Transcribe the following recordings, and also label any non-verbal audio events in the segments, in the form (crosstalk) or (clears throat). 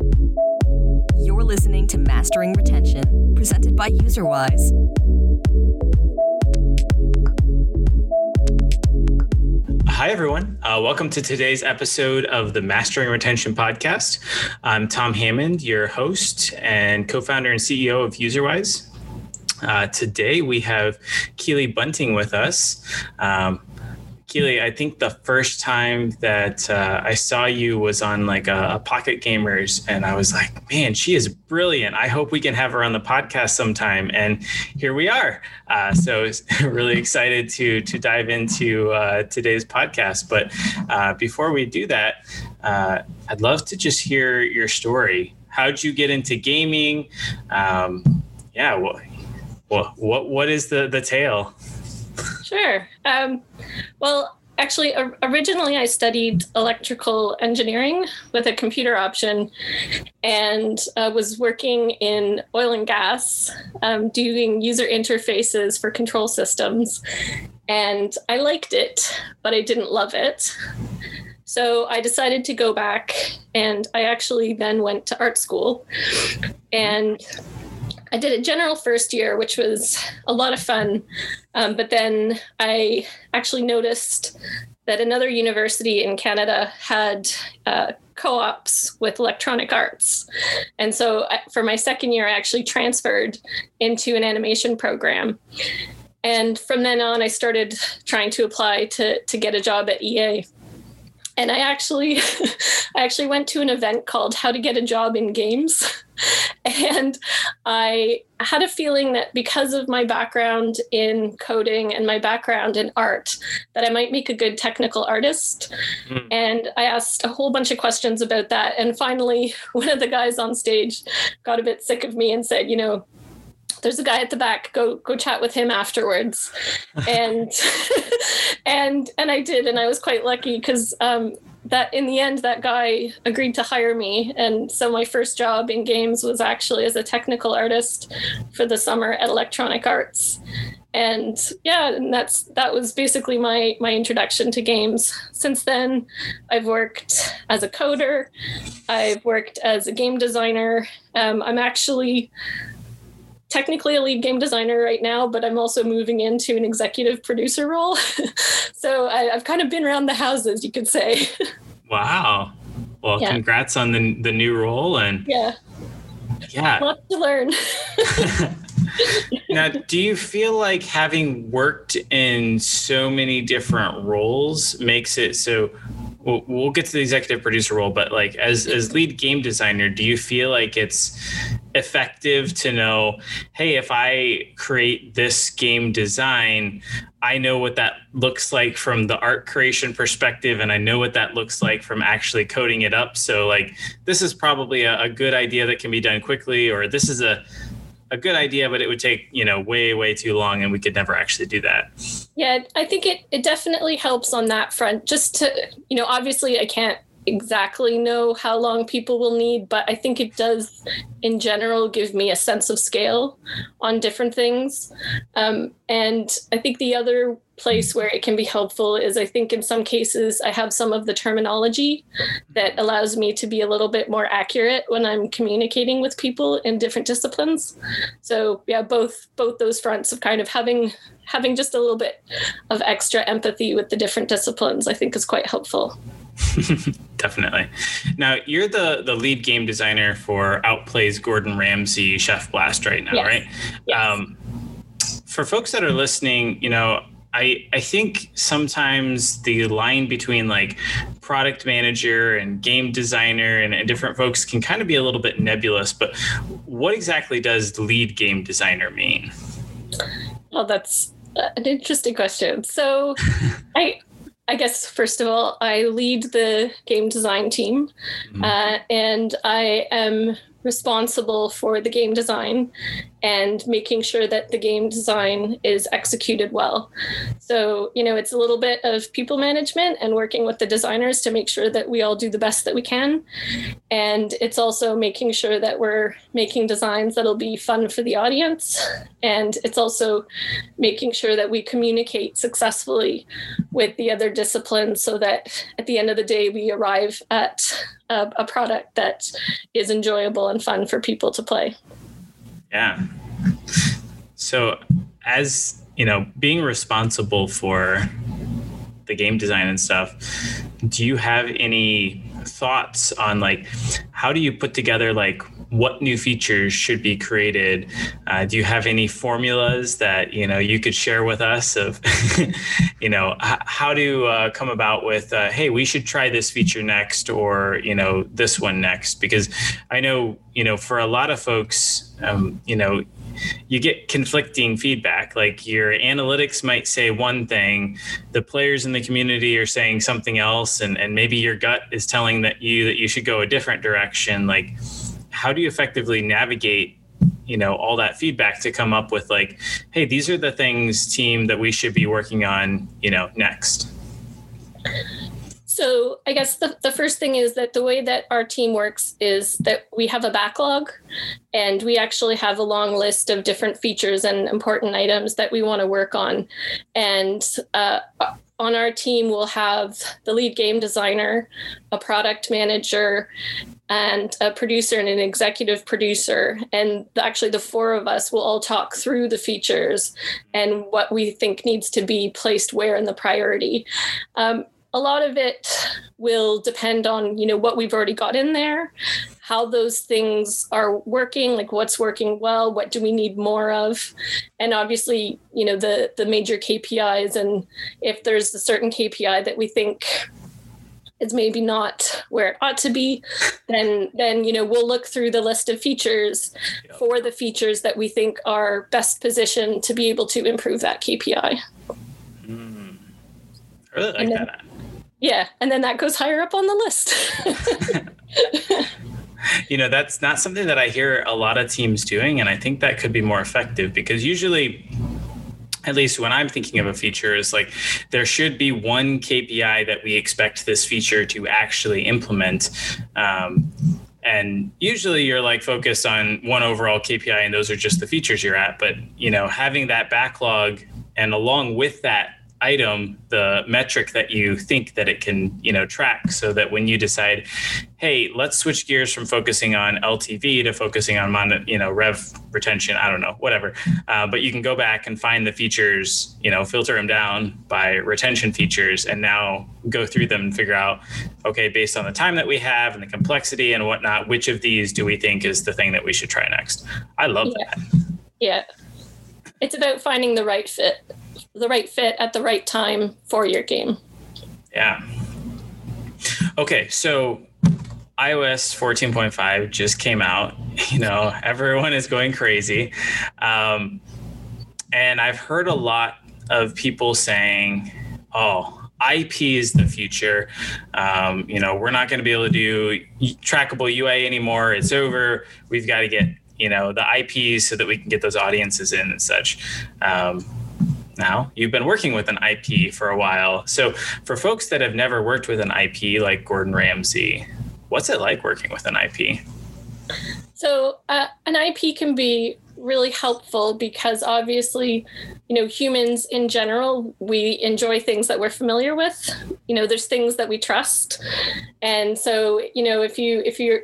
You're listening to Mastering Retention, presented by UserWise. Hi, everyone. Uh, welcome to today's episode of the Mastering Retention podcast. I'm Tom Hammond, your host and co founder and CEO of UserWise. Uh, today we have Keely Bunting with us. Um, Keely, I think the first time that uh, I saw you was on like a, a, Pocket Gamers, and I was like, man, she is brilliant. I hope we can have her on the podcast sometime. And here we are. Uh, so (laughs) really excited to to dive into uh, today's podcast. But uh, before we do that, uh, I'd love to just hear your story. How'd you get into gaming? Um, yeah, well, what what is the the tale? Sure. Um, well, actually, originally I studied electrical engineering with a computer option and uh, was working in oil and gas, um, doing user interfaces for control systems. And I liked it, but I didn't love it. So I decided to go back, and I actually then went to art school. And I did a general first year, which was a lot of fun. Um, but then I actually noticed that another university in Canada had uh, co ops with electronic arts. And so I, for my second year, I actually transferred into an animation program. And from then on, I started trying to apply to, to get a job at EA and I actually (laughs) I actually went to an event called How to Get a Job in Games. (laughs) and I had a feeling that because of my background in coding and my background in art, that I might make a good technical artist. Mm. And I asked a whole bunch of questions about that. And finally, (laughs) one of the guys on stage got a bit sick of me and said, you know, there's a guy at the back. Go go chat with him afterwards. And (laughs) and and i did and i was quite lucky because um, that in the end that guy agreed to hire me. And so my first job in games was actually as a technical artist for the summer at electronic arts. And yeah and that's that was basically my my introduction to games. Since then i've worked as a coder. I've worked as a game designer. Um, i'm actually technically a lead game designer right now, but I'm also moving into an executive producer role. (laughs) so I, have kind of been around the houses, you could say. (laughs) wow. Well, yeah. congrats on the the new role and yeah, yeah, lots to learn. (laughs) now, do you feel like having worked in so many different roles makes it so we'll, we'll get to the executive producer role, but like as as lead game designer, do you feel like it's effective to know, hey, if I create this game design, I know what that looks like from the art creation perspective, and I know what that looks like from actually coding it up. So like this is probably a, a good idea that can be done quickly, or this is a a good idea, but it would take, you know, way, way too long and we could never actually do that. Yeah, I think it, it definitely helps on that front. Just to, you know, obviously I can't exactly know how long people will need, but I think it does, in general, give me a sense of scale on different things. Um, and I think the other place where it can be helpful is I think in some cases I have some of the terminology that allows me to be a little bit more accurate when I'm communicating with people in different disciplines. So yeah, both both those fronts of kind of having having just a little bit of extra empathy with the different disciplines I think is quite helpful. (laughs) Definitely. Now you're the the lead game designer for Outplay's Gordon Ramsay Chef Blast right now, yes. right? Yes. Um, for folks that are listening, you know, I I think sometimes the line between like product manager and game designer and, and, different folks can kind of be a little bit nebulous. But what exactly does lead game designer mean? Well, that's an interesting question. So, (laughs) I I guess first of all, I lead the game design team, mm-hmm. uh, and I am responsible for the game design and making sure that the game design is executed well. So, you know, it's a little bit of people management and working with the designers to make sure that we all do the best that we can. And it's also making sure that we're making designs that'll be fun for the audience. And it's also making sure that we communicate successfully with the other disciplines so that at the end of the day, we arrive at a, a product that is enjoyable and fun for people to play. Yeah. So, as you know, being responsible for the game design and stuff, do you have any thoughts on like how do you put together like what new features should be created uh, do you have any formulas that you know you could share with us of (laughs) you know h- how to uh, come about with uh, hey we should try this feature next or you know this one next because i know you know for a lot of folks um, you know you get conflicting feedback. Like your analytics might say one thing, the players in the community are saying something else, and, and maybe your gut is telling that you that you should go a different direction. Like, how do you effectively navigate you know all that feedback to come up with like hey these are the things team that we should be working on you know next so I guess the, the first thing is that the way that our team works is that we have a backlog and we actually have a long list of different features and important items that we want to work on. And uh, on our team, we'll have the lead game designer, a product manager, and a producer and an executive producer. And actually, the four of us will all talk through the features and what we think needs to be placed where in the priority. Um, a lot of it will depend on you know what we've already got in there how those things are working like what's working well what do we need more of and obviously you know the the major kpis and if there's a certain kpi that we think is maybe not where it ought to be then then you know we'll look through the list of features for the features that we think are best positioned to be able to improve that kpi mm. I really like then, that yeah, and then that goes higher up on the list. (laughs) (laughs) you know, that's not something that I hear a lot of teams doing, and I think that could be more effective because usually at least when I'm thinking of a feature, is like there should be one KPI that we expect this feature to actually implement. Um, and usually you're like focused on one overall KPI, and those are just the features you're at. But you know, having that backlog and along with that item the metric that you think that it can you know track so that when you decide hey let's switch gears from focusing on ltv to focusing on mon- you know rev retention i don't know whatever. Uh, but you can go back and find the features you know filter them down by retention features and now go through them and figure out okay based on the time that we have and the complexity and whatnot which of these do we think is the thing that we should try next? I love yeah. that. Yeah. It's about finding the right fit the right fit at the right time for your game. Yeah. Okay, so iOS 14.5 just came out. (laughs) You know, everyone is going crazy. Um, and I've heard a lot of people saying, oh, IP is the future. Um, you know, we're not going to be able to do trackable UA anymore. It's over. We've got to get, you know, the IPs so that we can get those audiences in and such. Um, now. You've been working with an IP for a while. So, for folks that have never worked with an IP like Gordon Ramsay, what's it like working with an IP? So, uh, an IP can be really helpful because obviously, you know, humans in general, we enjoy things that we're familiar with. You know, there's things that we trust. And so, you know, if you if you're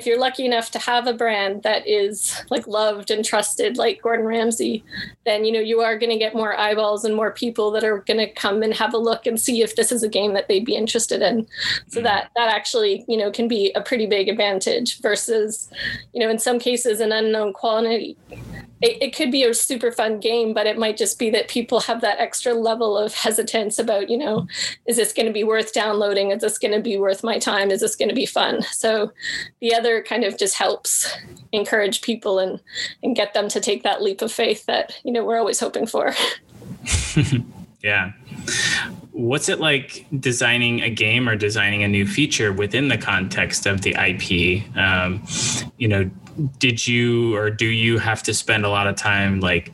if you're lucky enough to have a brand that is like loved and trusted like Gordon Ramsay, then you know, you are going to get more eyeballs and more people that are going to come and have a look and see if this is a game that they'd be interested in. So mm. that that actually, you know, can be a pretty big advantage versus, you know, in some cases an unknown quantity it, it, could be a super fun game, but it might just be that people have that extra level of hesitance about, you know, is this going to be worth downloading? Is this going to be worth my time? Is this going to be fun? So the other kind of just helps encourage people and and get them to take that leap of faith that, you know, we're always hoping for. (laughs) yeah. what's it like designing a game or designing a new feature within the context of the IP? Um, you know, did you or do you have to spend a lot of time like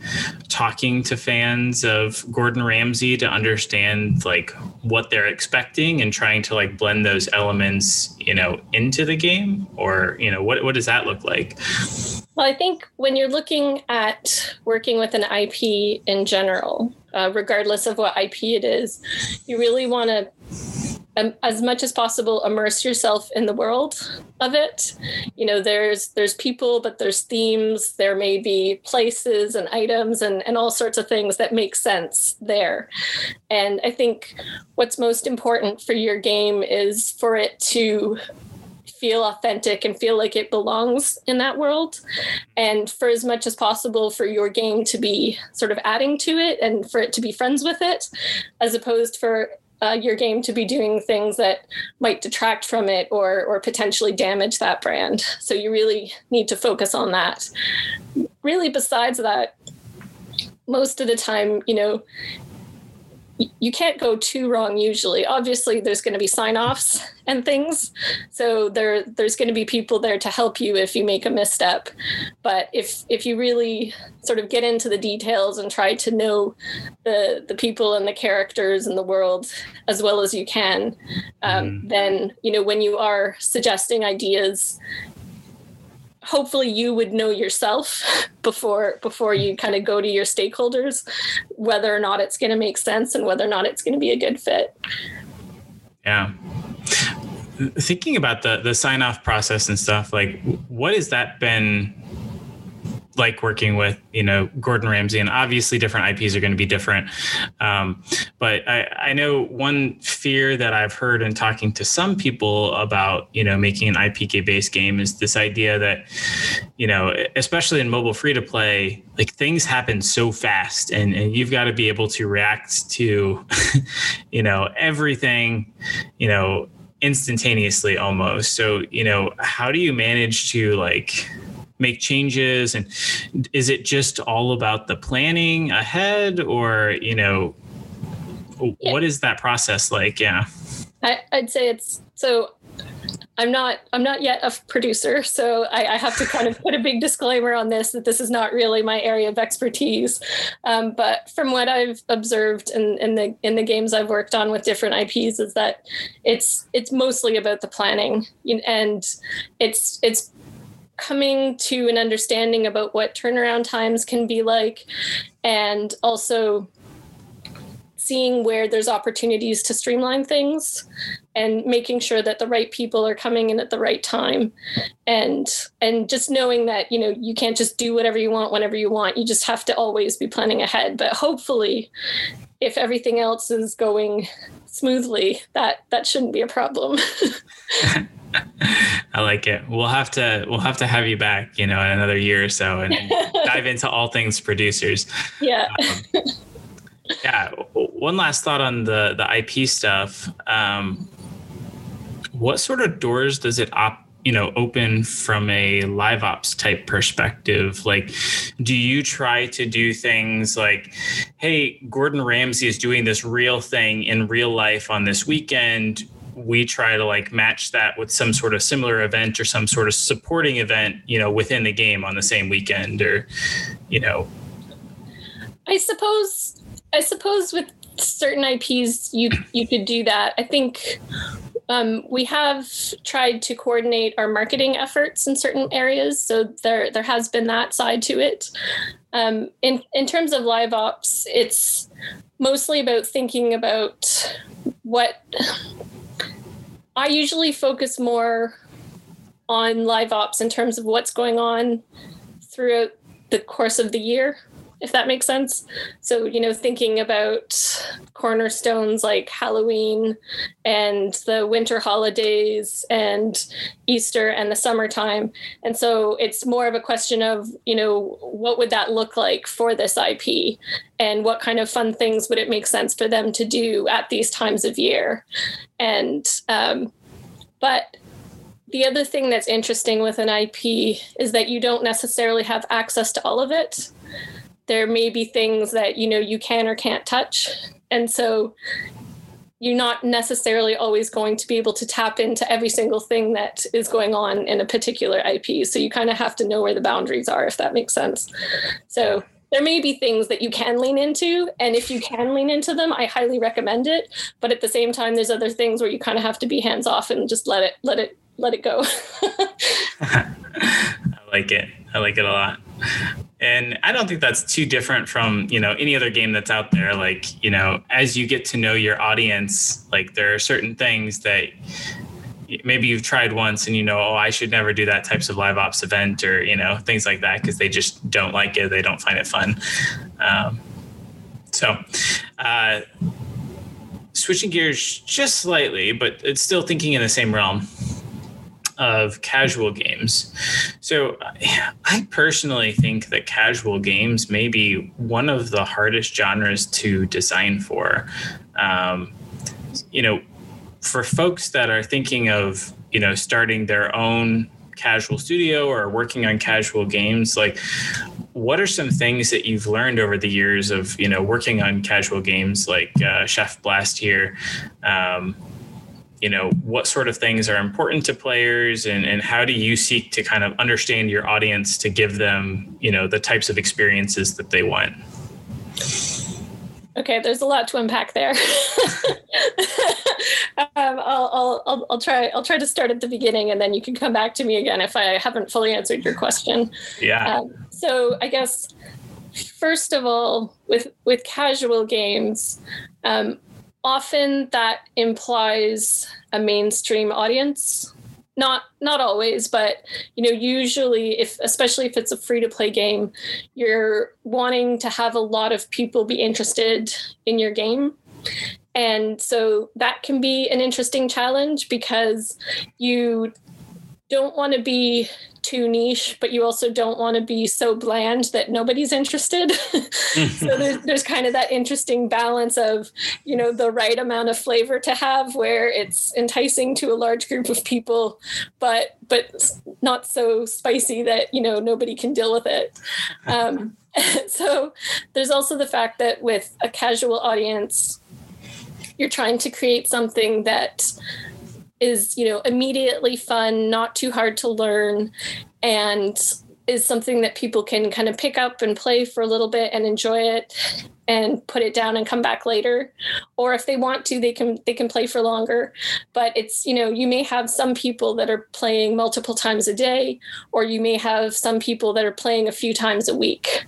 talking to fans of Gordon Ramsay to understand like what they're expecting and trying to like blend those elements, you know, into the game or, you know, what what does that look like? Well, I think when you're looking at working with an IP in general, uh, regardless of what IP it is, you really want to um, as much as possible immerse yourself in the world of it. You know there's there's people but there's themes. There may be places and items and, and all sorts of things that make sense there. And i think what's most important for your game is for it to feel authentic and feel like it belongs in that world. And for as much as possible for your game to be sort of adding to it and for it to be friends with it as opposed for uh, your game to be doing things that might detract from it or or potentially damage that brand. So you really need to focus on that. Really, besides that, most of the time, you know, you can't go too wrong usually obviously there's going to be sign-offs (laughs) and things so there there's going to be people there to help you if you make a misstep but if if you really sort of get into the details and try to know the the people and the characters and the world as well as you can um, mm. then you know when you are suggesting ideas hopefully you would know yourself (laughs) before before you mm-hmm. kind of go to your stakeholders whether or not it's going to make sense and whether or not it's going to be a good fit. Yeah. Thinking about the the sign off process and stuff like what has that been like working with you know Gordon Ramsay, and obviously different IPs are going to be different. Um, but I, I know one fear that I've heard in talking to some people about you know making an IPK based game is this idea that you know especially in mobile free to play like things happen so fast and, and you've got to be able to react to (laughs) you know everything you know instantaneously almost so you know how do you manage to like make changes and is it just all about the planning ahead or you know yeah. what is that process like yeah I, i'd say it's so I'm not I'm not yet a producer, so I, I, have to kind of put a big disclaimer on this that this is not really my area of expertise. Um, but from what I've observed in, in the in the games I've worked on with different IPs, is that it's it's mostly about the planning, and it's it's coming to an understanding about what turnaround times can be like and also seeing where there's opportunities to streamline things and making sure that the right people are coming in at the right time. And and just knowing that you know you can't just do whatever you want whenever you want. You just have to always be planning ahead. But hopefully if everything else is going smoothly that that shouldn't be a problem (laughs) I like it. We'll have to we'll have to have you back, you know, in another year or so, and, (laughs) dive into all things producers. Yeah. Um, yeah. One last thought on the the IP stuff. Um, what sort of doors does it op you know open from a live ops type perspective like do you try to do things like hey gordon ramsay is doing this real thing in real life on this weekend we try to like match that with some sort of similar event or some sort of supporting event, you know, within the game on the same weekend or, you know. I suppose I suppose with certain IPs you you could do that. I think um, we have tried to coordinate our marketing efforts in certain areas, so there there has been that side to it. Um, in in terms of live ops, it's mostly about thinking about what I usually focus more on live ops in terms of what's going on throughout the course of the year if that makes sense. So, you know, thinking about cornerstones like Halloween and the winter holidays and Easter and the summertime. And so it's more of a question of, you know, what would that look like for this IP and what kind of fun things would it make sense for them to do at these times of year? And, um, but the other thing that's interesting with an IP is that you don't necessarily have access to all of it there may be things that you know you can or can't touch and so you're not necessarily always going to be able to tap into every single thing that is going on in a particular IP. So you kind of have to know where the boundaries are, if that makes sense. So there may be things that you can lean into. And if you can lean into them, I highly recommend it. But at the same time, there's other things where you kind of have to be hands off and just let it, let it, let it go. (laughs) (laughs) I like it. I like it a lot and i don't think that's too different from you know any other game that's out there. Like you know as you get to know your audience like there are certain things that maybe you've tried once and you know oh i should never do that types of live ops event or you know things like that because they just don't like it they don't find it fun. Um, so uh, switching gears just slightly but it's still thinking in the same realm of casual games. So I personally think that casual games may be one of the hardest genres to design for. Um, you know, for folks that are thinking of, you know, starting their own casual studio or working on casual games, like what are some things that you've learned over the years of, you know, working on casual games like uh, Chef Blast here? Um, you know what sort of things are important to players and, and how do you seek to kind of understand your audience to give them you know the types of experiences that they want? Okay there's a lot to unpack there. (laughs) Um, I'll, I'll, I'll, I'll, try i'll try to start at the beginning and then you can come back to me again if i haven't fully answered your question. Yeah. Um, so i guess first of all with with casual games um, often that implies a mainstream audience. Not not always but you know usually if especially if it's a free to play game you're wanting to have a lot of people be interested in your game. And so that can be an interesting challenge because you don't want to be too niche, but you also don't want to be so bland that nobody's interested. (laughs) so there's, there's kind of that interesting balance of, you know, the right amount of flavor to have where it's enticing to a large group of people, but but not so spicy that, you know, nobody can deal with it. (laughs) Um, (laughs) so there's also the fact that with a casual audience, you're trying to create something that is you know immediately fun not too hard to learn and is something that people can kind of pick up and play for a little bit and enjoy it and put it down and come back later. Or if they want to they can they can play for longer. But it's you know you may have some people that are playing multiple times a day or you may have some people that are playing a few times a week.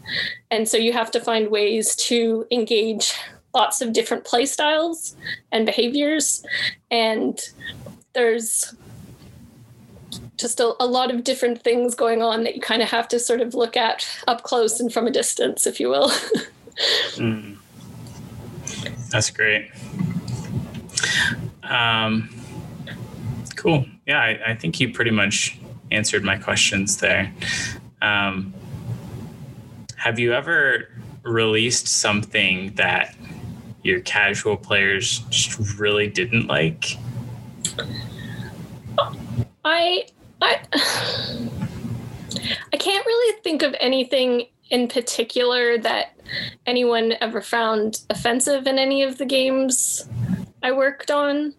And so you have to find ways to engage lots of different play styles and behaviors and there's just a, a, lot of different things going on that you kind of have to sort of look at up close and from a distance, if you will. (laughs) mm. That's great. Um, cool. Yeah, I, I, think you pretty much answered my questions there. Um, have you ever released something that your casual players just really didn't like? I I I can't really think of anything in particular that anyone ever found offensive in any of the games I worked on.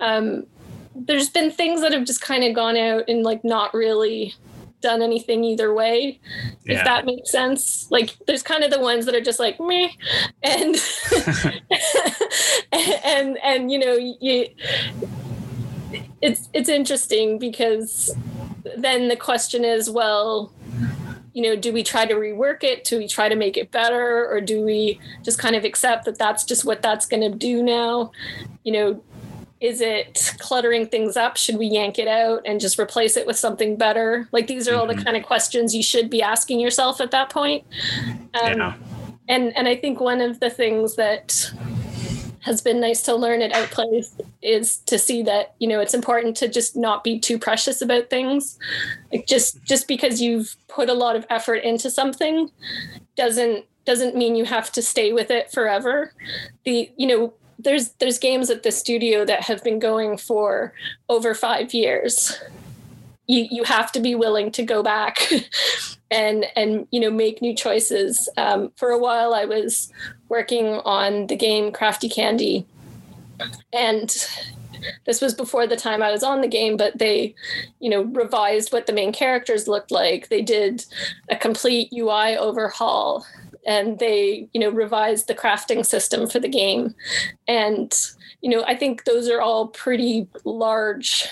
Um, there's been things that have just kind of gone out and like not really done anything either way, yeah. if that makes sense. Like there's kind of the ones that are just like meh, and (laughs) (laughs) and, and and you know you it's it's interesting because then the question is, well, you know, do we try to rework it? Do we try to make it better, or do we just kind of accept that that's just what that's going to do now? You know, is it cluttering things up? Should we yank it out and just replace it with something better? Like these are all the mm-hmm. kind of questions you should be asking yourself at that point. Um, yeah. And and I think one of the things that has been nice to learn at Outplay is to see that you know it's important to just not be too precious about things. Like just just because you've put a lot of effort into something doesn't doesn't mean you have to stay with it forever. The you know there's there's games at the studio that have been going for over five years. You you have to be willing to go back (laughs) and and you know make new choices. Um, for a while, I was working on the game Crafty Candy, and this was before the time I was on the game, but they, you know, revised what the main characters looked like. They did a complete UI overhaul and they, you know, revised the crafting system for the game. And, you know, I think those are all pretty large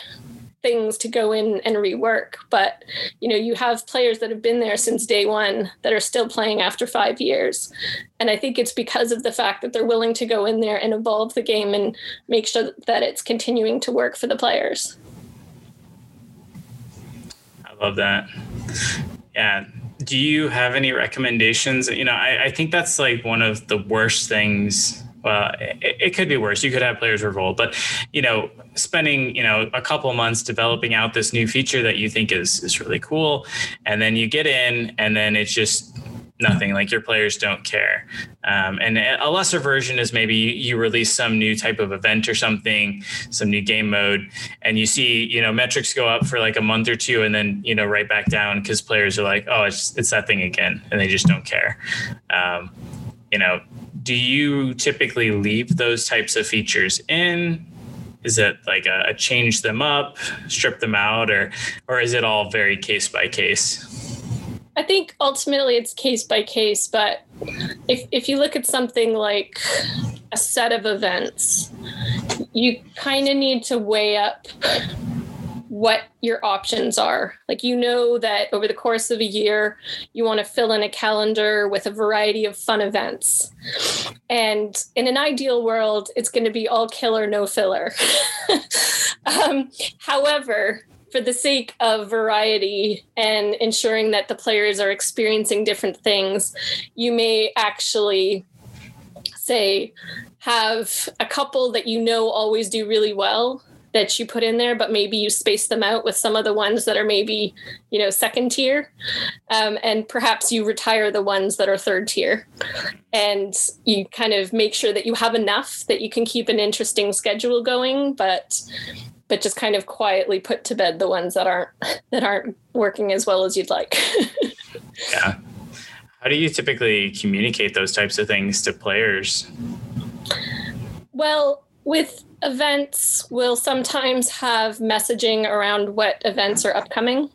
things to go in and rework but you know you have players that have been there since day one that are still playing after five years. And i think it's because of the fact that they're willing to go in there and evolve the game and make sure that it's continuing to work for the players. I love that. Yeah. Do you have any recommendations? You know I, I think that's like one of the worst things well, it, it, could be worse. You could have players revolt, but you know, spending you know a couple months developing out this new feature that you think is is really cool, and then you get in, and then it's just nothing. Like your players don't care. Um, and a lesser version is maybe you release some new type of event or something, some new game mode, and you see you know metrics go up for like a month or two, and then you know right back down because players are like, oh, it's it's that thing again, and they just don't care. Um, you know do you typically leave those types of features in? Is it like a, a change them up, strip them out, or or is it all very case by case? I think ultimately it's case by case, but if if you look at something like a set of events, you kind of need to weigh up what your options are. Like, you know, that over the course of a year, you want to fill in a calendar with a variety of fun events. And in an ideal world, it's going to be all killer, no filler. (laughs) um, however, for the sake of variety and ensuring that the players are experiencing different things, you may actually say, have a couple that you know always do really well that you put in there, but maybe you space them out with some of the ones that are maybe, you know, second tier. Um, and perhaps you retire the ones that are third tier. And you kind of make sure that you have enough that you can keep an interesting schedule going, but but just kind of quietly put to bed the ones that aren't (laughs) that aren't working as well as you'd like. (laughs) yeah. How do you typically communicate those types of things to players? Well, with events will sometimes have messaging around what events are upcoming.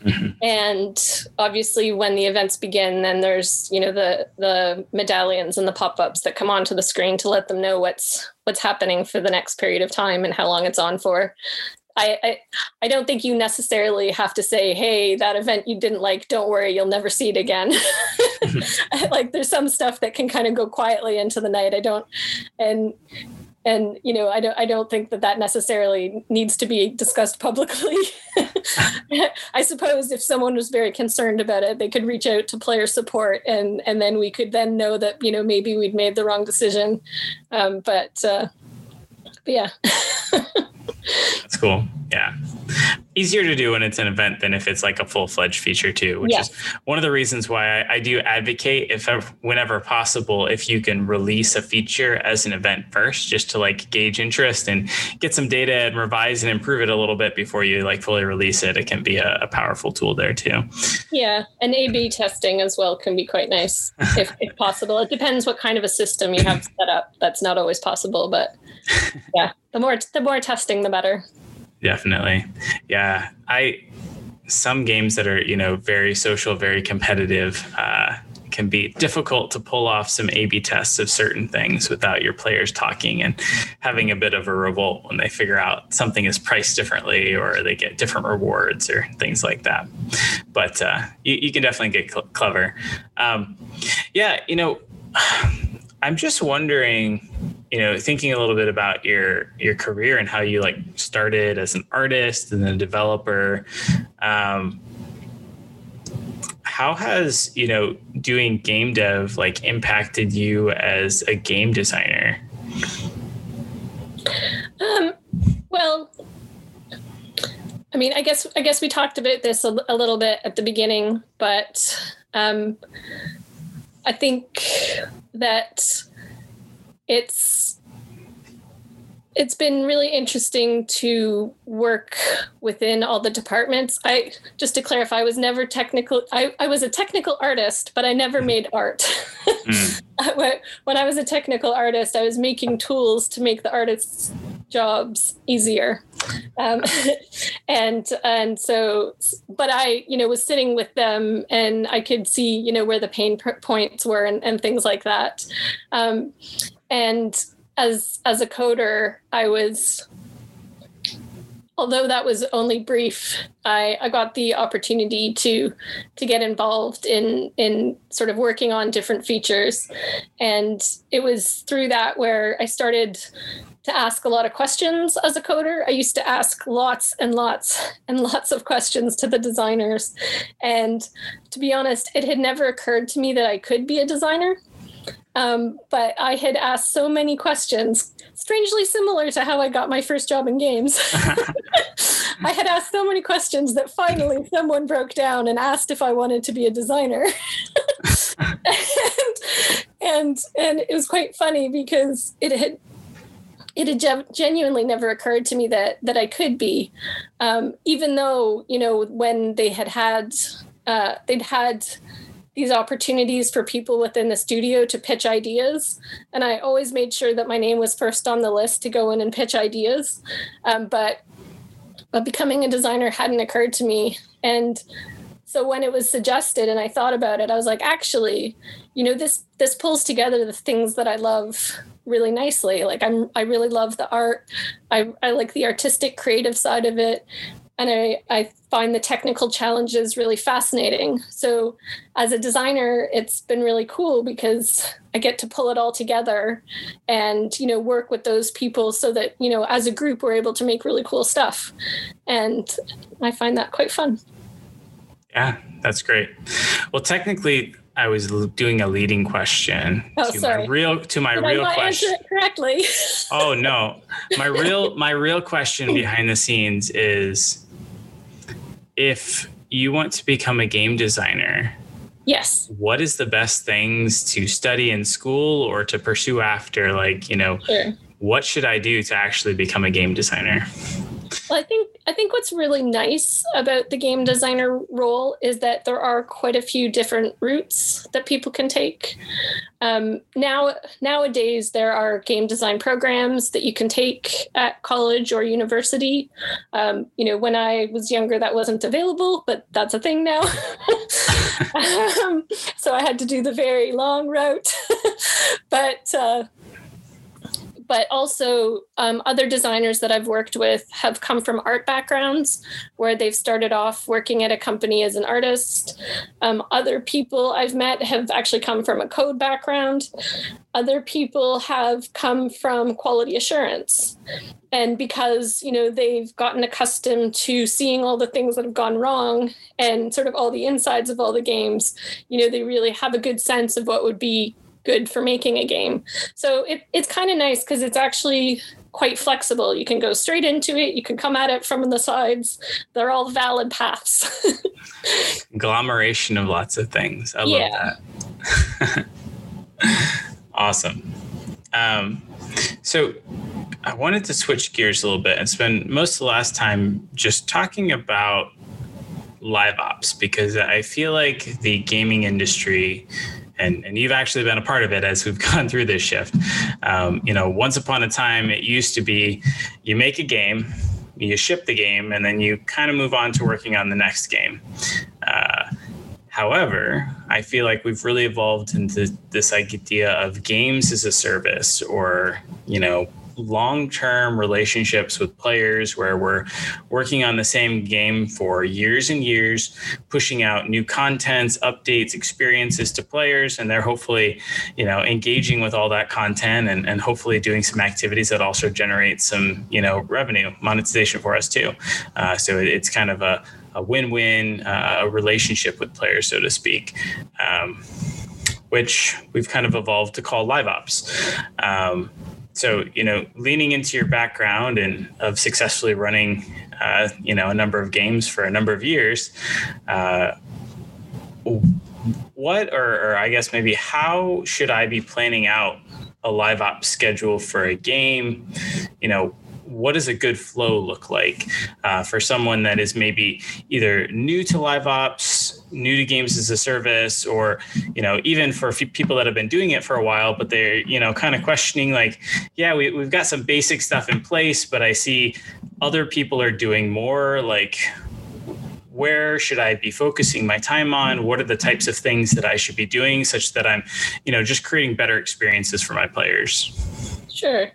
Mm-hmm. And obviously when the events begin, then there's, you know, the the medallions and the pop-ups that come onto the screen to let them know what's what's happening for the next period of time and how long it's on for. I, I, I don't think you necessarily have to say, "Hey, that event you didn't like, don't worry, you'll never see it again." (laughs) (laughs) like there's some stuff that can kind of go quietly into the night. I don't, and and you know i don't i don't think that that necessarily needs to be discussed publicly. (laughs) I suppose if someone was very concerned about it they could reach out to player support and and then we could then know that you know maybe we'd made the wrong decision. Um, but uh but yeah. (laughs) That's cool. Yeah easier to do when it's an event than if it's like a full-fledged feature too which is one of the reasons why I, I, do advocate if whenever possible if you can release a feature as an event first just to like gauge interest and get some data and revise and improve it a little bit before you like fully release it. It can be a, a powerful tool there too. Yeah and a b testing as well can be quite nice (laughs) if, if possible. It depends what kind of a system you have set up. That's not always possible but (laughs) yeah the more the more testing the better definitely. Yeah, I some games that are you know very social, very competitive. Uh, can be difficult to pull off some A/B tests of certain things without your players talking and having a bit of a revolt when they figure out something is priced differently or they get different rewards or things like that. But uh, you, you, can definitely get cl- clever. Um, yeah, you know, (sighs) I'm just wondering you know thinking a little bit about your your career and how you like started as an artist and then a developer um, how has you know doing game dev like impacted you as a game designer? Um, well i mean i guess i guess we talked about this a, a little bit at the beginning but um, i think that it's it's been really interesting to work within all the departments. I just to clarify, I was never technical. I, I was a technical artist, but I never mm. made art. (laughs) mm. when I was a technical artist, I was making tools to make the artists' jobs easier. Um, (laughs) and and so, but I, you know, was sitting with them, and I could see, you know, where the pain points were and, and things like that. Um, and as as a coder, I was although that was only brief, I, I got the opportunity to to get involved in in sort of working on different features. And it was through that where I started to ask a lot of questions as a coder. I used to ask lots and lots and lots of questions to the designers. And to be honest, it had never occurred to me that I could be a designer. Um, but I had asked so many questions, strangely similar to how I got my first job in games. (laughs) (laughs) I had asked so many questions that finally someone broke down and asked if I wanted to be a designer. (laughs) and, and and it was quite funny because it had it had genuinely never occurred to me that that I could be, um, even though you know when they had had uh, they'd had these opportunities for people within the studio to pitch ideas. And I always made sure that my name was first on the list to go in and pitch ideas. Um, but, but becoming a designer hadn't occurred to me. And so when it was suggested and I thought about it, I was like, actually, you know, this this pulls together the things that I love really nicely. Like I'm I really love the art. I, I like the artistic creative side of it and I, I find the technical challenges really fascinating. So, as a designer, it's been really cool because I get to pull it all together and you know work with those people so that you know as a group we're able to make really cool stuff, and I find that quite fun. Yeah, that's great. Well, technically, I was doing a leading question oh, to sorry. my real to my Did real question. Answer it correctly. oh no, my real my real question (laughs) behind the scenes is if you want to become a game designer, yes, what is the best things to study in school or to pursue after? Like, you know, sure. what should I do to actually become a game designer? Well, I think I think what's really nice about the game designer role is that there are quite a few different routes that people can take. Um, now nowadays there are game design programs that you can take at college or university. Um, you know, when I was younger, that wasn't available, but that's a thing now. (laughs) (laughs) um, so I had to do the very long route, (laughs) but. Uh, but also um, other designers that I've worked with have come from art backgrounds where they've started off working at a company as an artist. Um, other people I've met have actually come from a code background. Other people have come from quality assurance. And because, you know, they've gotten accustomed to seeing all the things that have gone wrong and sort of all the insides of all the games, you know, they really have a good sense of what would be good for making a game. So it, it's kind of nice because it's actually quite flexible. You can go straight into it, you can come at it from the sides. They're all valid paths. (laughs) Agglomeration of lots of things. I yeah. love that. (laughs) awesome. Um, so I wanted to switch gears a little bit and spend most of the last time just talking about live ops because I feel like the gaming industry and and you've actually been a part of it as we've (laughs) gone through this shift. Um, you know, once upon a time, it used to be you make a game, you ship the game, and then you kind of move on to working on the next game. Uh, however, I feel like we've really evolved into this idea of games as a service, or you know, long-term relationships with players where we're working on the same game for years and years pushing out new contents updates experiences to players and they're hopefully you know engaging with all that content and, and hopefully doing some activities that also generate some you know revenue monetization for us too. Uh, so it, it's kind of a, a win-win uh, a relationship with players so to speak um, which we've kind of evolved to call live ops. Um, so you know leaning into your background and of successfully running uh, you know a number of games for a number of years uh, what or, or i guess maybe how should i be planning out a live op schedule for a game? You know, what does a good flow look like uh, for someone that is maybe either new to live ops new to games as a service or you know even for people that have been doing it for a while but they're you know kind of questioning like yeah we, we've got some basic stuff in place but i see other people are doing more like where should I be focusing my time on? What are the types of things that I should be doing such that I'm, you know, just creating better experiences for my players? Sure.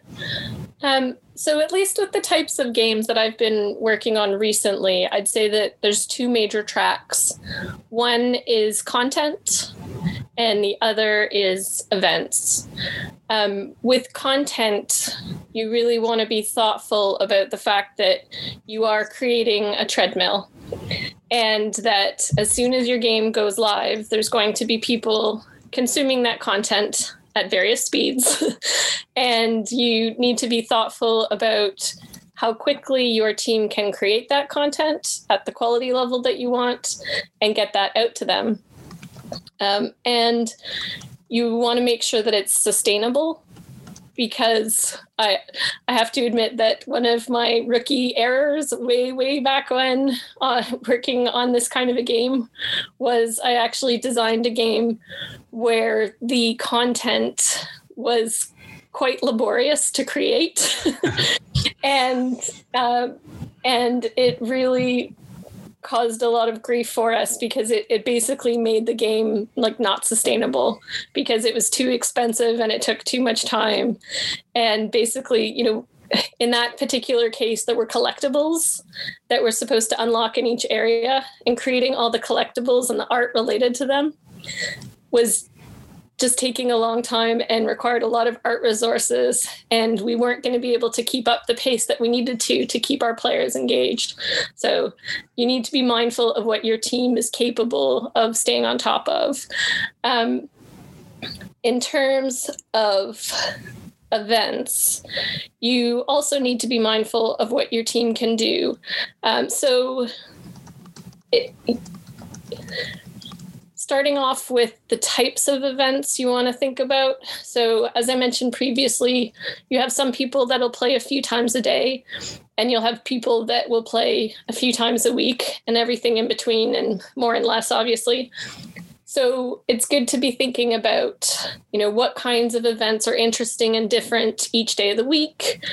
Um, so, at least with the types of games that I've been working on recently, I'd say that there's two major tracks. One is content, and the other is events. Um, with content, you really want to be thoughtful about the fact that you are creating a treadmill and that as soon as your game goes live, there's going to be people consuming that content at various speeds. (laughs) and you need to be thoughtful about how quickly your team can create that content at the quality level that you want and get that out to them. Um, and you want to make sure that it's sustainable because I I have to admit that one of my rookie errors way way back when uh, (laughs) working on this kind of a game was I actually designed a game where the content was quite laborious to create. (laughs) (laughs) And uh, and it really caused a lot of grief for us because it, it basically made the game like not sustainable because it was too expensive and it took too much time. And basically you know in that particular case there were collectibles that were supposed to unlock in each area and creating all the collectibles and the art related to them was just taking a long time and required a lot of art resources. And we weren't going to be able to keep up the pace that we needed to to keep our players engaged. So you need to be mindful of what your team is capable of staying on top of. Um, in terms of events you also need to be mindful of what your team can do. Um, so it, starting off with the types of events you want to think about. So, as I mentioned previously, you have some people that'll play a few times a day, and you'll have people that will play a few times a week, and everything in between, and more and less, obviously. So it's good to be thinking about, you know, what kinds of events are interesting and different each day of the week.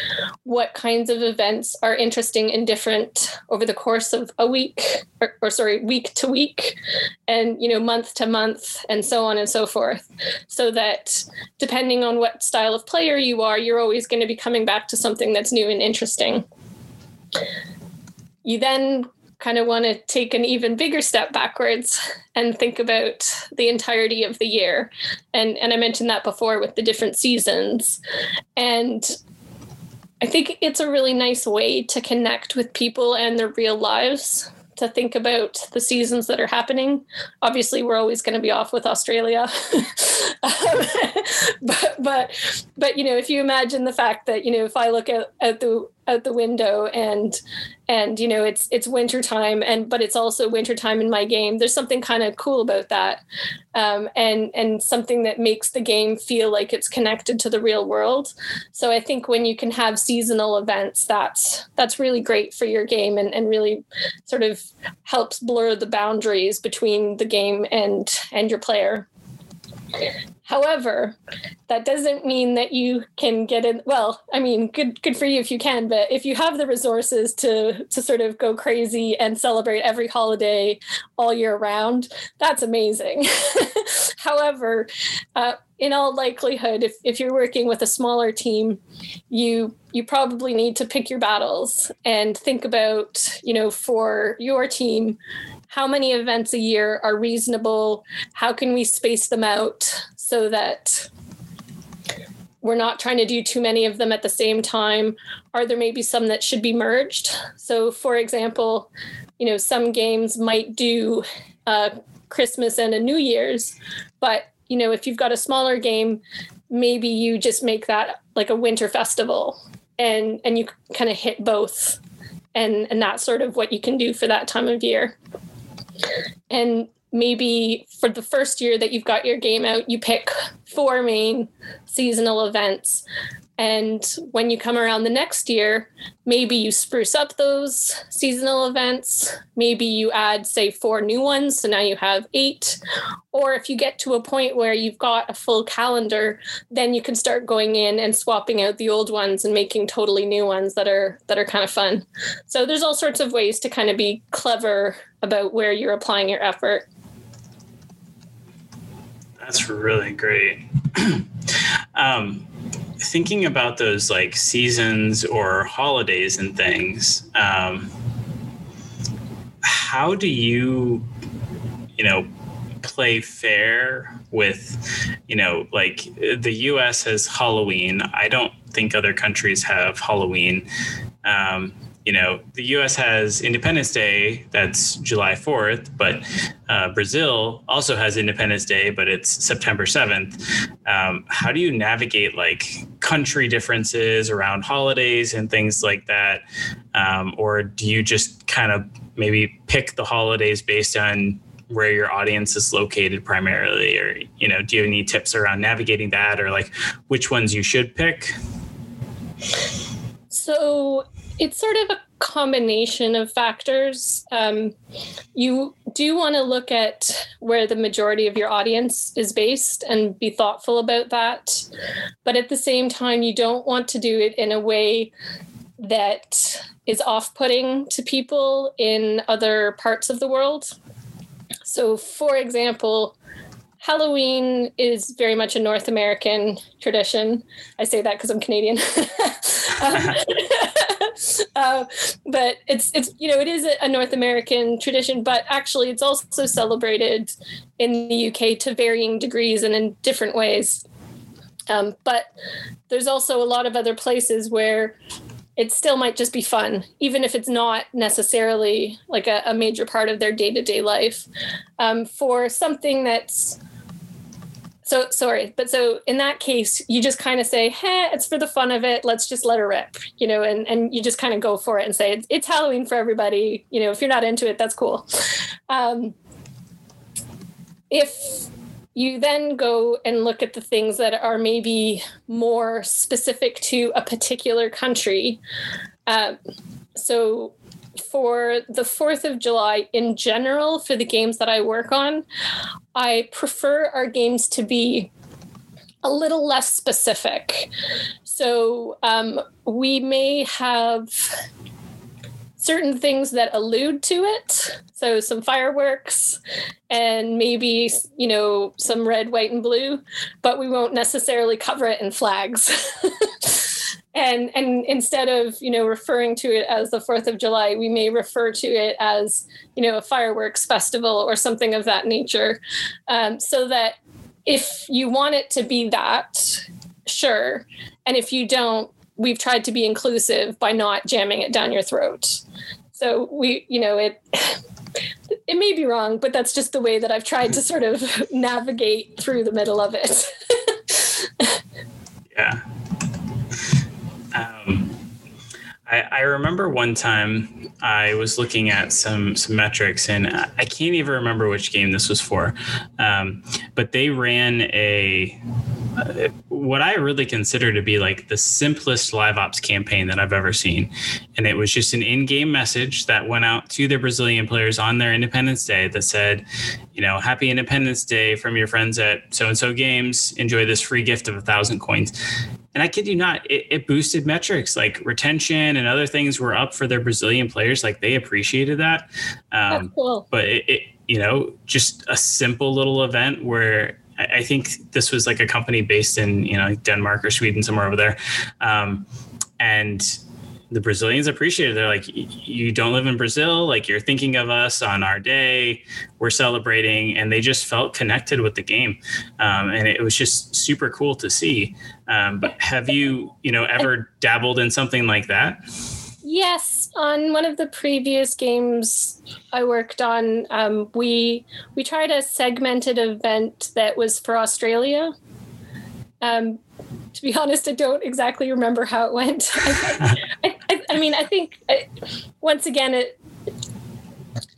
What kinds of events are interesting and different over the course of a week, or, or sorry, week to week, and you know, month to month, and so on and so forth. So that depending on what style of player you are, you're always going to be coming back to something that's new and interesting. You then kind of want to take an even bigger step backwards and think about the entirety of the year. And and I mentioned that before with the different seasons. And I think it's a really nice way to connect with people and their real lives to think about the seasons that are happening. Obviously, we're always going to be off with Australia, um, (laughs) but but but you know, if you imagine the fact that you know, if I look at, at the out the window and and you know it's it's winter time and but it's also winter time in my game. There's something kind of cool about that. Um, and and something that makes the game feel like it's connected to the real world. So i think when you can have seasonal events that's that's really great for your game and, and really sort of helps blur the boundaries between the game and and your player However, that doesn't mean that you can get in. Well, I mean, good good for you if you can, but if you have the resources to to sort of go crazy and celebrate every holiday all year round, that's amazing. (laughs) However, uh, in all likelihood, if, if you're working with a smaller team, you you probably need to pick your battles and think about, you know, for your team, how many events a year are reasonable? How can we space them out so that we're not trying to do too many of them at the same time? Are there maybe some that should be merged? So, for example, you know, some games might do uh, Christmas and a New Year's, but you know, if you've got a smaller game, maybe you just make that like a winter festival, and and you kind of hit both, and and that's sort of what you can do for that time of year. And maybe for the first year that you've got your game out, you pick four main seasonal events. And when you come around the next year, maybe you spruce up those seasonal events. Maybe you add, say, four new ones. So now you have eight. Or if you get to a point where you've got a full calendar, then you can start going in and swapping out the old ones and making totally new ones that are that are kind of fun. So there's all sorts of ways to kind of be clever about where you're applying your effort. That's really great. (clears throat) um, thinking about those like seasons or holidays and things, um, how do you, you know, play fair with, you know, like the US has Halloween. I don't think other countries have Halloween. Um, you know, the U.S. has Independence Day, that's July 4th, but uh, Brazil also has Independence Day, but it's September 7th. Um, how do you navigate like country differences around holidays and things like that? Um, or do you just kind of maybe pick the holidays based on where your audience is located primarily? Or, you know, do you have any tips around navigating that or like which ones you should pick? So it's sort of a combination of factors. Um, you do want to look at where the majority of your audience is based and be thoughtful about that. But at the same time, you don't want to do it in a way that is off putting to people in other parts of the world. So, for example, Halloween is very much a North American tradition. I say that because I'm Canadian. (laughs) um, (laughs) (laughs) uh, but it's it's you know it is a North American tradition, but actually it's also celebrated in the UK to varying degrees and in different ways. Um, but there's also a lot of other places where it still might just be fun, even if it's not necessarily like a, a major part of their day to day life. Um, for something that's so sorry, but so in that case, you just kind of say, "Hey, it's for the fun of it. Let's just let her rip," you know, and and you just kind of go for it and say, "It's, Halloween for everybody." You know, if you're not into it, that's cool. Um, if you then go and look at the things that are maybe more specific to a particular country. Uh, so for the 4th of July in general, for the games that I work on, I prefer our games to be a little less specific. So um, we may have certain things that allude to it. So some fireworks and maybe, you know, some red, white, and blue, but we won't necessarily cover it in flags. (laughs) and and instead of you know referring to it as the fourth of july we may refer to it as you know a fireworks festival or something of that nature. Um, so that if you want it to be that sure. And if you don't we've tried to be inclusive by not jamming it down your throat. So we you know it (sighs) it may be wrong but that's just the way that i've tried to sort of (laughs) navigate through the middle of it. (laughs) Yeah um, I, I, remember one time I was looking at some some metrics, and I can't even remember which game this was for, um, but they ran a what I really consider to be like the simplest live ops campaign that I've ever seen, and it was just an in-game message that went out to the Brazilian players on their Independence Day that said, you know, Happy Independence Day from your friends at so and so games. Enjoy this free gift of a thousand coins and I kid you not, it, it, boosted metrics like retention and other things were up for their Brazilian players. Like they appreciated that. Um, cool. But it, it, you know, just a simple little event where I, I, think this was like a company based in you know Denmark or Sweden somewhere over there, um, and the Brazilians appreciate it. They're like, you don't live in Brazil, like you're thinking of us on our day. We're celebrating, and they just felt connected with the game, um, and it was just super cool to see. Um, but have you, you know, ever dabbled in something like that? Yes, on one of the previous games I worked on, um, we we tried a segmented event that was for Australia. Um, to be honest, I don't exactly remember how it went. (laughs) I, I, I, mean, I think uh, once again, it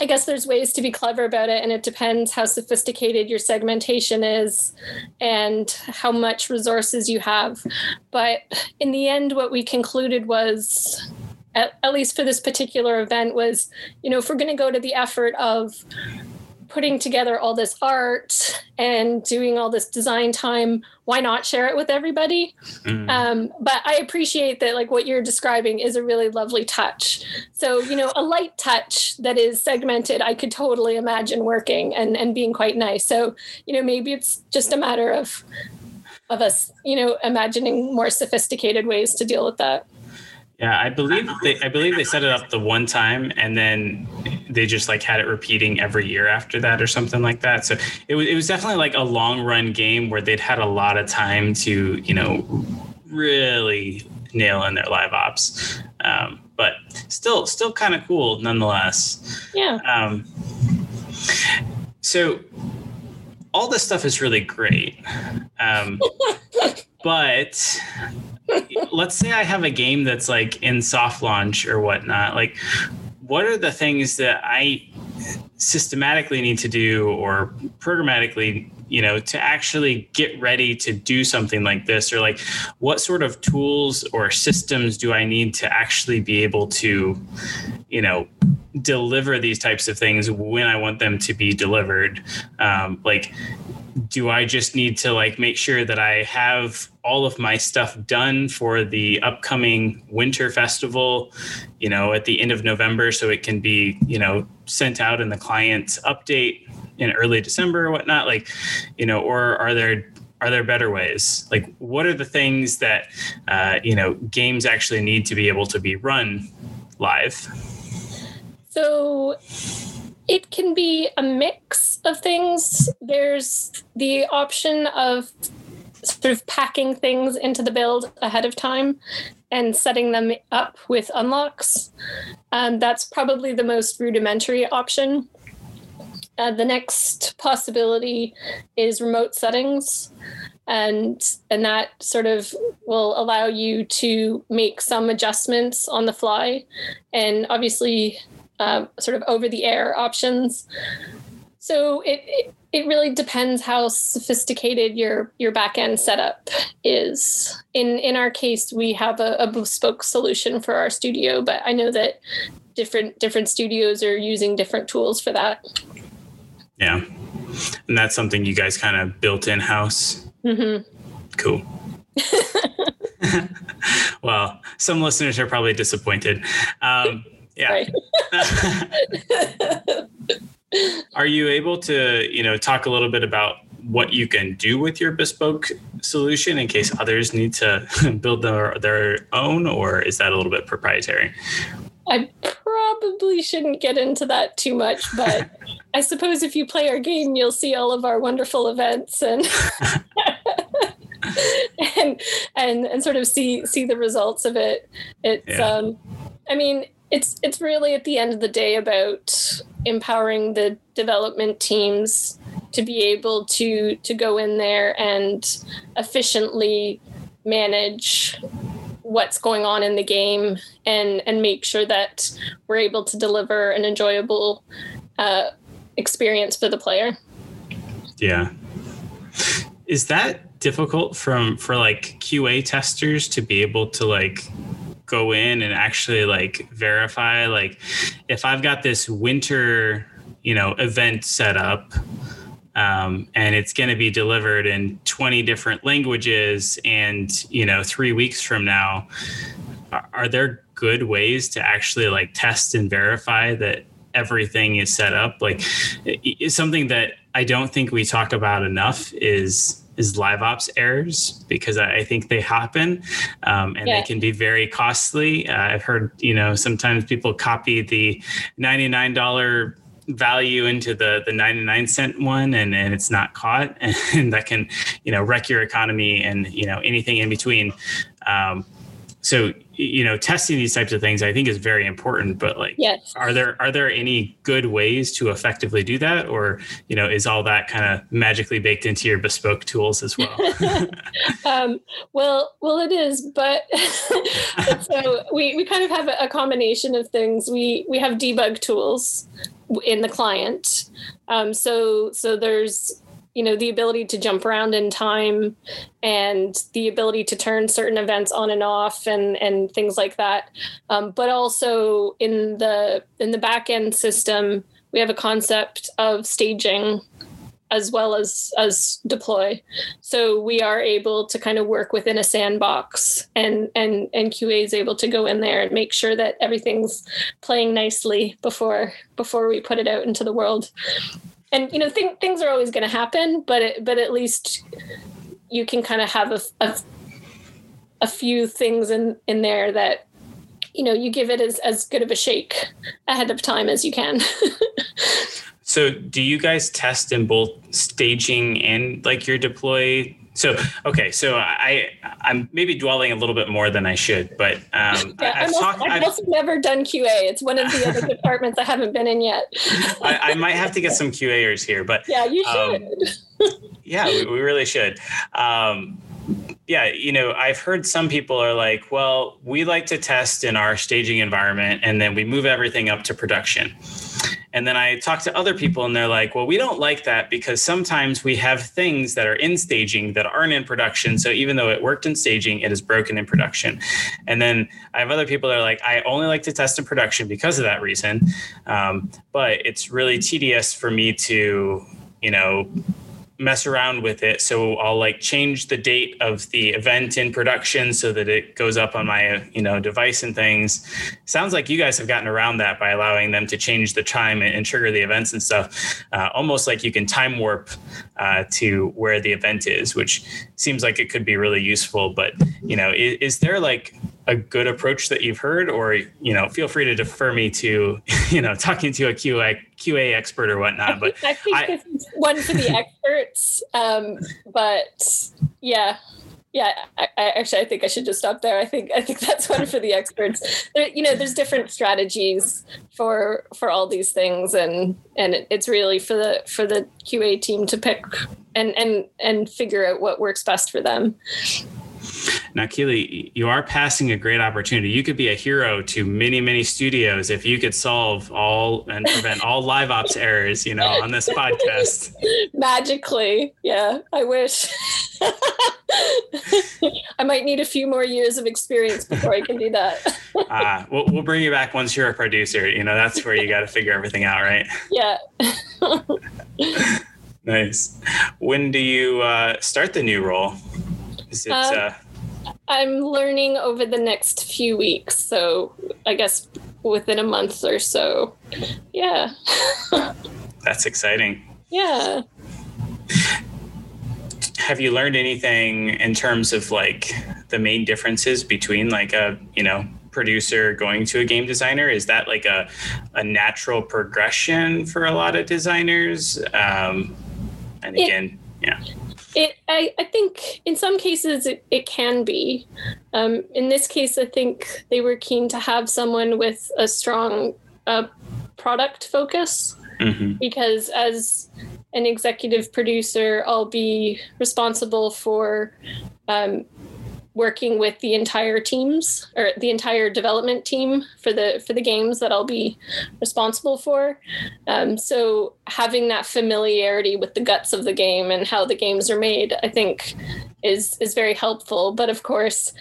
I guess there's ways to be clever about it, and it depends how sophisticated your segmentation is and how much resources you have. But in the end, what we concluded was at least for this particular event was you know if we're going to go to the effort of putting together all this art and doing all this design time why not share it with everybody? Mm. um, but i appreciate that like what you're describing is a really lovely touch. So you know a light touch that is segmented i could totally imagine working and and being quite nice. So you know maybe it's just a matter of of us you know imagining more sophisticated ways to deal with that yeah, I believe they I believe they set it up the one time and then they just like had it repeating every year after that or something like that. So it was it was definitely like a long run game where they'd had a lot of time to, you know, really nail in their live ops. Um, but still still kind of cool nonetheless. Yeah. Um, so all this stuff is really great. Um, but let's say I have a game that's like in soft launch or whatnot. Like, what are the things that I systematically need to do or programmatically you know to actually get ready to do something like this or like what sort of tools or systems do i need to actually be able to you know deliver these types of things when i want them to be delivered? Um, like do I just need to like make sure that I have all of my stuff done for the upcoming winter festival, you know, at the end of November so it can be, you know, sent out in the client's update in early December or whatnot? Like, you know, or are there are there better ways? Like, what are the things that uh, you know games actually need to be able to be run live? So it can be a mix of things. There's the option of sort of packing things into the build ahead of time and setting them up with unlocks. Um, that's probably the most rudimentary option. Uh, the next possibility is remote settings and and that sort of will allow you to make some adjustments on the fly and obviously um, sort of over the air options. So it, it, it really depends how sophisticated your your backend setup is. In in our case, we have a, a bespoke solution for our studio, but I know that different different studios are using different tools for that. Yeah, and that's something you guys kind of built in house. Mm-hmm. Cool. (laughs) (laughs) well, some listeners are probably disappointed. Um, yeah. (laughs) Are you able to, you know, talk a little bit about what you can do with your bespoke solution in case others need to (laughs) build their their own, or is that a little bit proprietary? I probably shouldn't get into that too much, but (laughs) I suppose if you play our game, you'll see all of our wonderful events and (laughs) and and and sort of see see the results of it. It's yeah. um, I mean, it's it's really at the end of the day about empowering the development teams to be able to to go in there and efficiently manage what's going on in the game and and make sure that we're able to deliver an enjoyable uh, experience for the player. Yeah. Is that difficult from for like qa testers to be able to like go in and actually like verify like if I've got this winter, you know, event set up um, and it's going to be delivered in 20 different languages and you know three weeks from now are, are there good ways to actually like test and verify that everything is set up? Like something that i don't think we talk about enough is is live ops errors because I, think they happen um, and yeah. they can be very costly. Uh, I've heard, you know, sometimes people copy the $99 value into the the 99 cent one and, and it's not caught (laughs) and that can you know wreck your economy and you know anything in between um, so you know testing these types of things i think is very important but like yes. are there are there any good ways to effectively do that or you know is all that kind of magically baked into your bespoke tools as well (laughs) (laughs) um, well well it is (laughs) but so we, we kind of have a combination of things we we have debug tools in the client. Um, so so there's you know the ability to jump around in time and the ability to turn certain events on and off and and things like that. Um, but also in the in the back end system we have a concept of staging as well as as deploy. So we are able to kind of work within a sandbox and and and qa is able to go in there and make sure that everything's playing nicely before before we put it out into the world and you know th- things are always going to happen but it, but at least you can kind of have a, a, a few things in in there that you know you give it as as good of a shake ahead of time as you can. (laughs) So do you guys test in both staging and like your deploy so okay, so I I'm maybe dwelling a little bit more than I should, but um, (laughs) yeah, I've, also, talked, I've, I've, also never done QA. It's one of the other (laughs) departments I haven't been in yet. I, I, might have to get (laughs) some QAers here, but yeah, you um, should. Um, yeah, we, we, really should. Um, yeah, you know, I've heard some people are like, well, we like to test in our staging environment and then we move everything up to production. And then I talk to other people and they're like, well, we don't like that because sometimes we have things that are in staging that aren't in production. So even though it worked in staging, it is broken in production. And then I have other people that are like, I only like to test in production because of that reason. Um, but it's really tedious for me to, you know, mess around with it. So I'll like change the date of the event in production so that it goes up on my you know device and things. Sounds like you guys have gotten around that by allowing them to change the time and, trigger the events and stuff. Uh, almost like you can time warp uh, to where the event is, which seems like it could be really useful. But you know, is, is there like a good approach that you've heard, or you know, feel free to defer me to (laughs) you know talking to a QA QA expert or whatnot. But I think, I think I, this is one for the (laughs) experts. Um, but yeah, yeah. I, I, actually, I think I should just stop there. I think I think that's one for the experts. There, you know, there's different strategies for for all these things, and and it, it's really for the for the QA team to pick and and and figure out what works best for them. Now, Keely, you are passing a great opportunity. You could be a hero to many, many studios if you could solve all and prevent all live ops errors, you know, on this (laughs) podcast. Magically. Yeah, I wish. (laughs) I might need a few more years of experience before I can do that. uh, (laughs) we'll, we'll bring you back once you're a producer. You know, that's where you got to figure everything out, right? Yeah. nice. When do you uh, start the new role? Is it? Uh, uh, I'm learning over the next few weeks, so I guess within a month or so. Yeah. (laughs) That's exciting. Yeah. Have you learned anything in terms of like the main differences between like a you know producer going to a game designer? Is that like a a natural progression for a lot of designers? Um, and again, it, yeah it, I, I think in some cases it, it can be. Um, in this case, I think they were keen to have someone with a strong uh, product focus mm-hmm. because as an executive producer, I'll be responsible for um, working with the entire teams or the entire development team for the for the games that I'll be responsible for. Um, so having that familiarity with the guts of the game and how the games are made, I think, is is very helpful. But of course,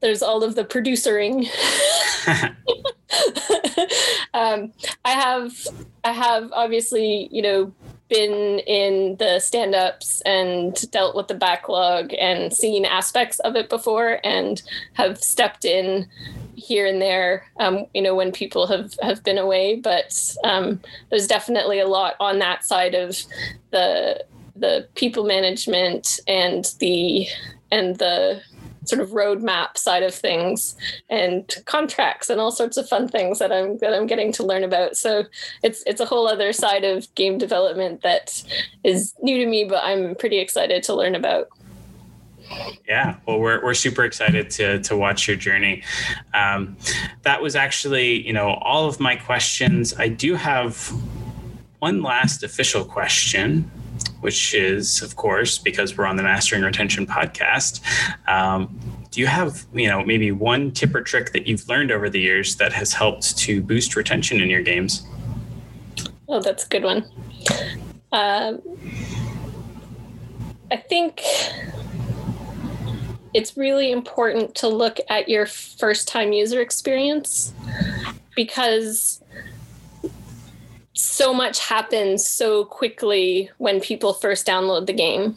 there's all of the producering. (laughs) (laughs) um, I have I have obviously you know been in the stand ups and dealt with the backlog and seen aspects of it before and have stepped in here and there, um, you know, when people have, have been away. But um, there's definitely a lot on that side of the the people management and the and the sort of roadmap side of things and contracts and all sorts of fun things that I'm that I'm getting to learn about. So it's it's a whole other side of game development that is new to me, but I'm pretty excited to learn about. Yeah, well, we're, we're super excited to, to watch your journey. Um, that was actually, you know, all of my questions. I do have one last official question which is, of course, because we're on the Mastering Retention podcast. Um, do you have, you know, maybe one tip or trick that you've learned over the years that has helped to boost retention in your games? Oh, that's a good one. Um, I think it's really important to look at your first time user experience because so much happens so quickly when people first download the game.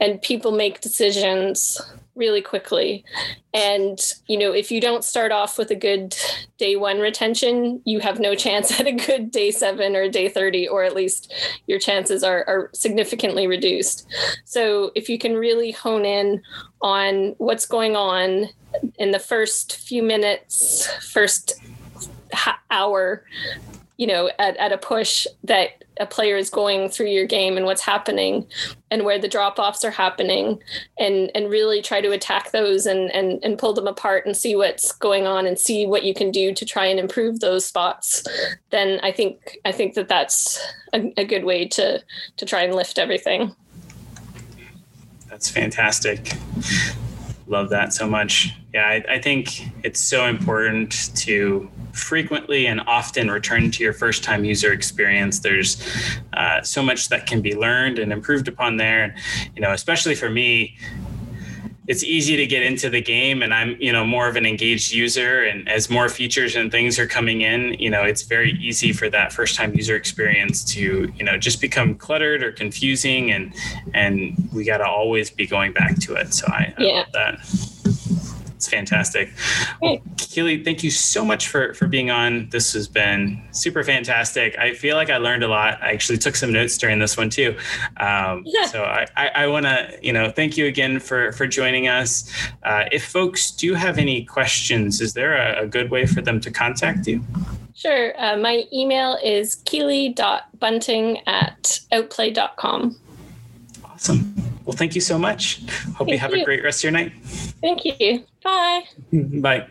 And people make decisions really quickly. And you know if you don't start off with a good day one retention you have no chance at a good day seven or day 30 or at least your chances are, are significantly reduced. So if you can really hone in on what's going on in the first few minutes first hour you know at, at a push that a player is going through your game and what's happening and where the drop offs are happening and and really try to attack those and, and and pull them apart and see what's going on and see what you can do to try and improve those spots then i think i think that that's a, a good way to to try and lift everything. That's fantastic love that so much yeah I, I think it's so important to frequently and often return to your first time user experience. There's uh, so much that can be learned and improved upon there. You know, especially for me, it's easy to get into the game and i'm you know more of an engaged user and as more features and things are coming in you know it's very easy for that first time user experience to you know just become cluttered or confusing and and we got to always be going back to it so i, I yeah. love that it's fantastic. Well, Keely, thank you so much for for being on. This has been super fantastic. I feel like I learned a lot. I actually took some notes during this one too. Um. (laughs) So I, I, I want to you know thank you again for for joining us. Uh, if folks do have any questions, is there a, a good way for them to contact you? Sure. Uh, my email is keely.bunting at outplay.com. Awesome. Well, thank you so much. Hope thank you have you. a great rest of your night. Thank you. Bye. (laughs) Bye.